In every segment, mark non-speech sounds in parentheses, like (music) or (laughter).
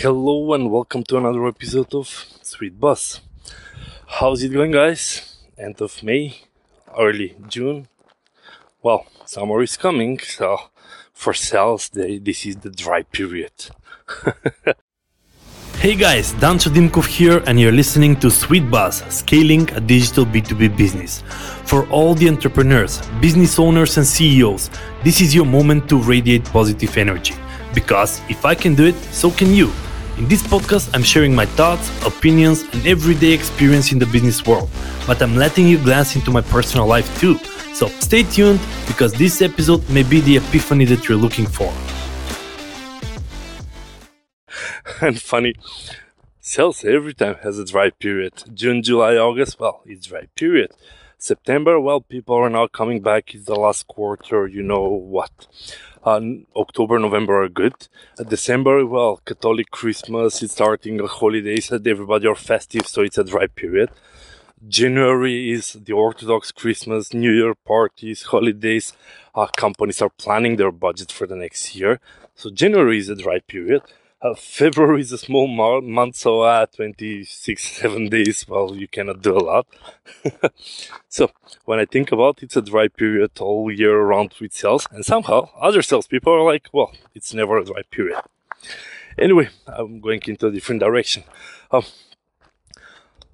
Hello and welcome to another episode of Sweet Buzz. How's it going, guys? End of May, early June. Well, summer is coming, so for sales, they, this is the dry period. (laughs) hey guys, Dan Dimkov here, and you're listening to Sweet Buzz, scaling a digital B2B business. For all the entrepreneurs, business owners, and CEOs, this is your moment to radiate positive energy because if I can do it, so can you. In this podcast, I'm sharing my thoughts, opinions, and everyday experience in the business world, but I'm letting you glance into my personal life too. So stay tuned because this episode may be the epiphany that you're looking for. (laughs) and funny, sales every time has a dry period. June, July, August, well, it's dry period. September, well, people are now coming back. It's the last quarter, you know what. Uh, October, November are good. Uh, December, well, Catholic Christmas is starting, holidays, that everybody are festive, so it's a dry period. January is the Orthodox Christmas, New Year parties, holidays. Uh, companies are planning their budget for the next year. So January is a dry period. Uh, February is a small month, so uh, 26, (laughs) 7 days, well, you cannot do a lot. (laughs) so, when I think about it, it's a dry period all year around with sales, and somehow other salespeople are like, well, it's never a dry period. Anyway, I'm going into a different direction. Um,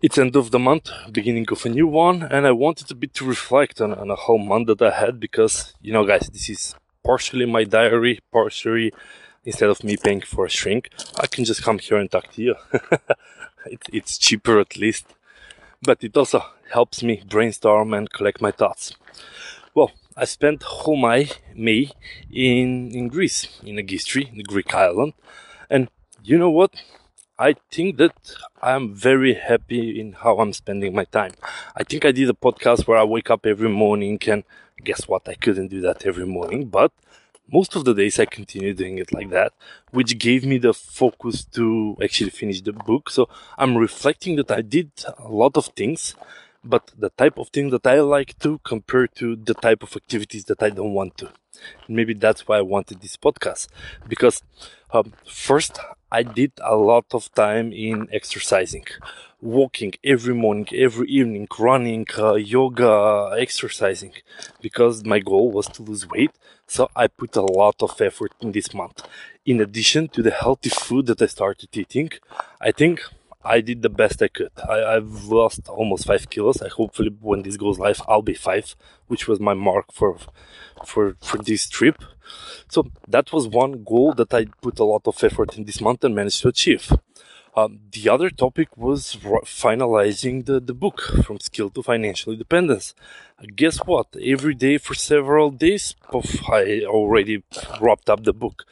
it's end of the month, beginning of a new one, and I wanted a bit to reflect on, on a whole month that I had because, you know, guys, this is partially my diary, partially instead of me paying for a shrink, I can just come here and talk to you. (laughs) it, it's cheaper at least, but it also helps me brainstorm and collect my thoughts. Well, I spent whole my May in, in Greece, in Agistri, the Greek island, and you know what? I think that I'm very happy in how I'm spending my time. I think I did a podcast where I wake up every morning and guess what? I couldn't do that every morning, but most of the days I continued doing it like that, which gave me the focus to actually finish the book. So I'm reflecting that I did a lot of things, but the type of things that I like to compared to the type of activities that I don't want to. Maybe that's why I wanted this podcast because um, first I did a lot of time in exercising, walking every morning, every evening, running, uh, yoga, exercising because my goal was to lose weight. So I put a lot of effort in this month. In addition to the healthy food that I started eating, I think I did the best I could. I, have lost almost five kilos. I hopefully when this goes live, I'll be five, which was my mark for for for this trip. So that was one goal that I put a lot of effort in this month and managed to achieve. Um, the other topic was finalizing the, the book from skill to financial independence. Uh, guess what? Every day for several days, poof, I already wrapped up the book.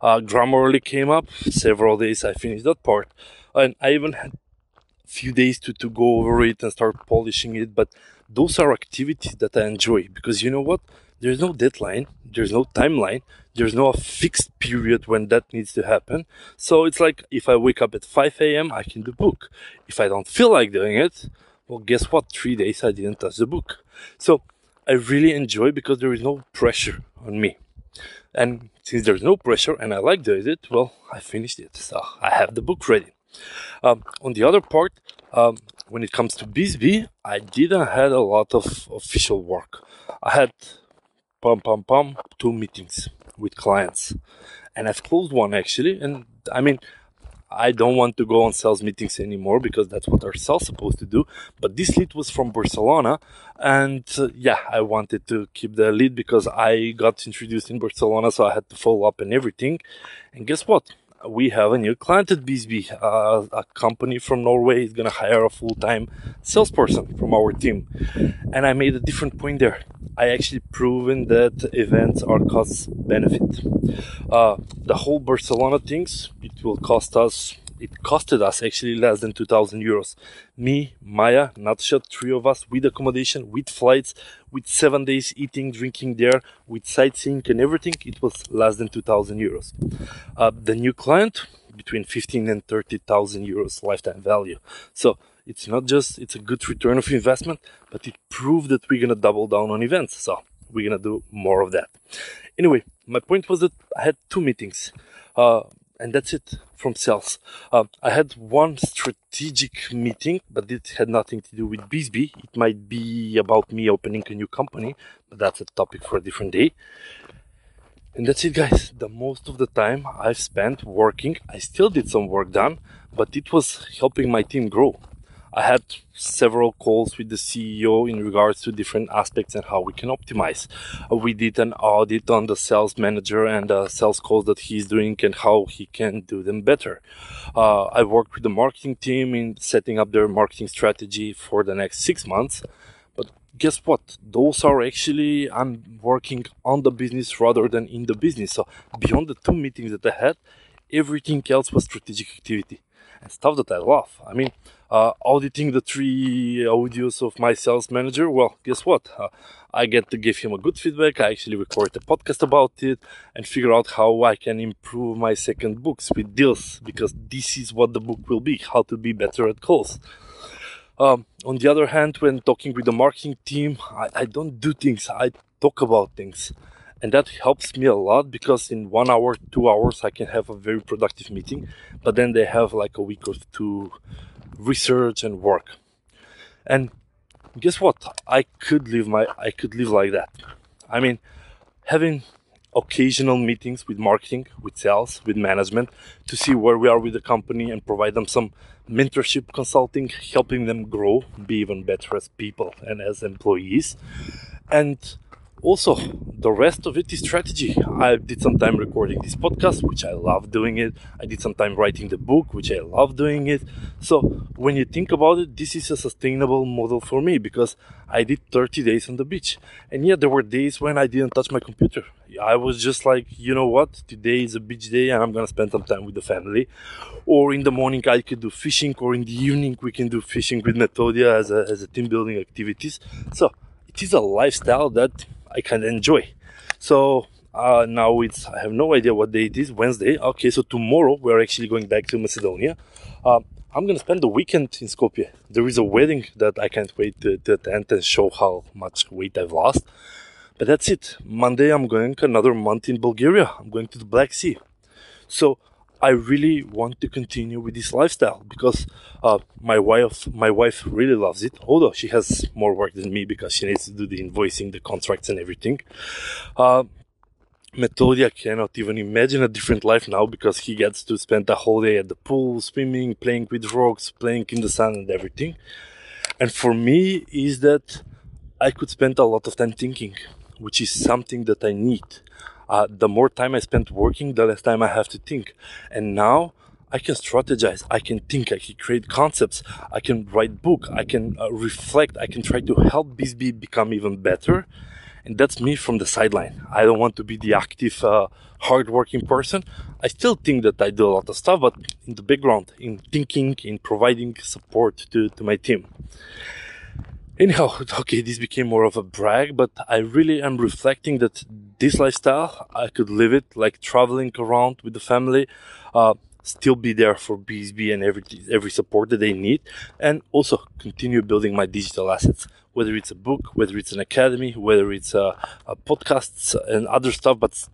Uh, Grammarly came up. Several days I finished that part and I even had a few days to, to go over it and start polishing it. But those are activities that I enjoy because you know what? There's no deadline, there's no timeline, there's no fixed period when that needs to happen. So it's like if I wake up at 5 a.m., I can do book. If I don't feel like doing it, well, guess what? Three days I didn't touch the book. So I really enjoy because there is no pressure on me. And since there's no pressure and I like doing it, well, I finished it. So I have the book ready. Um, on the other part, um, when it comes to BSB, I didn't had a lot of official work. I had pum pum pum two meetings with clients, and I've closed one actually. And I mean, I don't want to go on sales meetings anymore because that's what our sales supposed to do. But this lead was from Barcelona, and uh, yeah, I wanted to keep the lead because I got introduced in Barcelona, so I had to follow up and everything. And guess what? We have a new client at BSB. Uh, a company from Norway is gonna hire a full-time salesperson from our team, and I made a different point there. I actually proven that events are cost benefit. Uh, the whole Barcelona things it will cost us it costed us actually less than 2000 euros. Me, Maya, Natasha, three of us with accommodation, with flights, with seven days eating, drinking there, with sightseeing and everything, it was less than 2000 euros. Uh, the new client, between 15 and 30,000 euros lifetime value. So it's not just, it's a good return of investment, but it proved that we're going to double down on events. So we're going to do more of that. Anyway, my point was that I had two meetings. Uh, and that's it from sales. Uh, I had one strategic meeting, but it had nothing to do with BizzBee. It might be about me opening a new company, but that's a topic for a different day. And that's it, guys. The most of the time I've spent working, I still did some work done, but it was helping my team grow. I had several calls with the CEO in regards to different aspects and how we can optimize. Uh, we did an audit on the sales manager and the sales calls that he's doing and how he can do them better. Uh, I worked with the marketing team in setting up their marketing strategy for the next six months. But guess what? Those are actually, I'm working on the business rather than in the business. So beyond the two meetings that I had, everything else was strategic activity and stuff that I love. I mean, uh, auditing the three audios of my sales manager, well, guess what? Uh, I get to give him a good feedback. I actually record a podcast about it and figure out how I can improve my second books with deals because this is what the book will be how to be better at calls. Um, on the other hand, when talking with the marketing team, I, I don't do things, I talk about things and that helps me a lot because in one hour two hours i can have a very productive meeting but then they have like a week or two research and work. And guess what? I could live my i could live like that. I mean having occasional meetings with marketing with sales with management to see where we are with the company and provide them some mentorship consulting helping them grow be even better as people and as employees. And also the rest of it is strategy. I did some time recording this podcast which i love doing it. I did some time writing the book which i love doing it. So when you think about it this is a sustainable model for me because i did 30 days on the beach. And yeah there were days when i didn't touch my computer. I was just like you know what? Today is a beach day and i'm gonna spend some time with the family. Or in the morning i could do fishing or in the evening we can do fishing with Metodia as a, as a team building activities. So it is a lifestyle that I can enjoy. So uh, now it's I have no idea what day it is. Wednesday. Okay, so tomorrow we're actually going back to Macedonia. Uh, I'm gonna spend the weekend in Skopje. There is a wedding that I can't wait to, to attend and show how much weight I've lost. But that's it. Monday I'm going another month in Bulgaria. I'm going to the Black Sea. So I really want to continue with this lifestyle because uh, my wife my wife really loves it. Although she has more work than me because she needs to do the invoicing, the contracts, and everything. Uh, Metodia cannot even imagine a different life now because he gets to spend the whole day at the pool, swimming, playing with rocks, playing in the sun, and everything. And for me, is that I could spend a lot of time thinking, which is something that I need uh, the more time I spend working, the less time I have to think. And now I can strategize, I can think, I can create concepts, I can write book, I can uh, reflect, I can try to help BizzBee become even better. And that's me from the sideline. I don't want to be the active, uh, hardworking person. I still think that I do a lot of stuff, but in the background, in thinking, in providing support to, to my team. Anyhow, (laughs) okay, this became more of a brag, but I really am reflecting that this lifestyle, I could live it like traveling around with the family, uh, still be there for BSB and every, every support that they need, and also continue building my digital assets. Whether it's a book, whether it's an academy, whether it's uh, podcasts and other stuff, but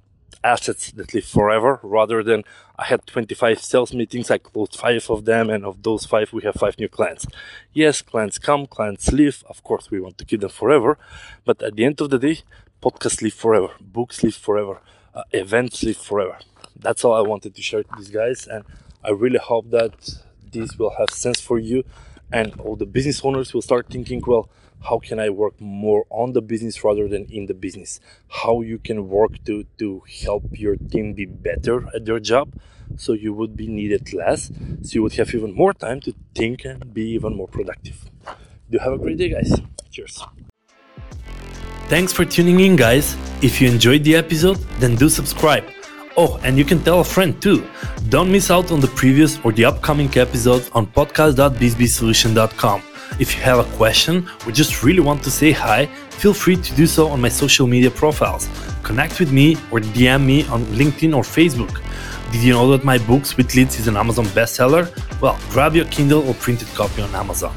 assets that live forever rather than I had 25 sales meetings, I closed five of them, and of those five, we have five new clients. Yes, clients come, clients leave. Of course, we want to keep them forever, but at the end of the day, podcasts live forever, books live forever, uh, events live forever. That's all I wanted to share to these guys, and I really hope that this will have sense for you, and all the business owners will start thinking, well how can I work more on the business rather than in the business? How you can work to, to help your team be better at their job so you would be needed less, so you would have even more time to think and be even more productive. Do have a great day, guys. Cheers. Thanks for tuning in, guys. If you enjoyed the episode, then do subscribe. Oh, and you can tell a friend too. Don't miss out on the previous or the upcoming episodes on podcast.bizzbeesolution.com. If you have a question or just really want to say hi, feel free to do so on my social media profiles. Connect with me or DM me on LinkedIn or Facebook. Did you know that my book Sweet Leads is an Amazon bestseller? Well, grab your Kindle or printed copy on Amazon.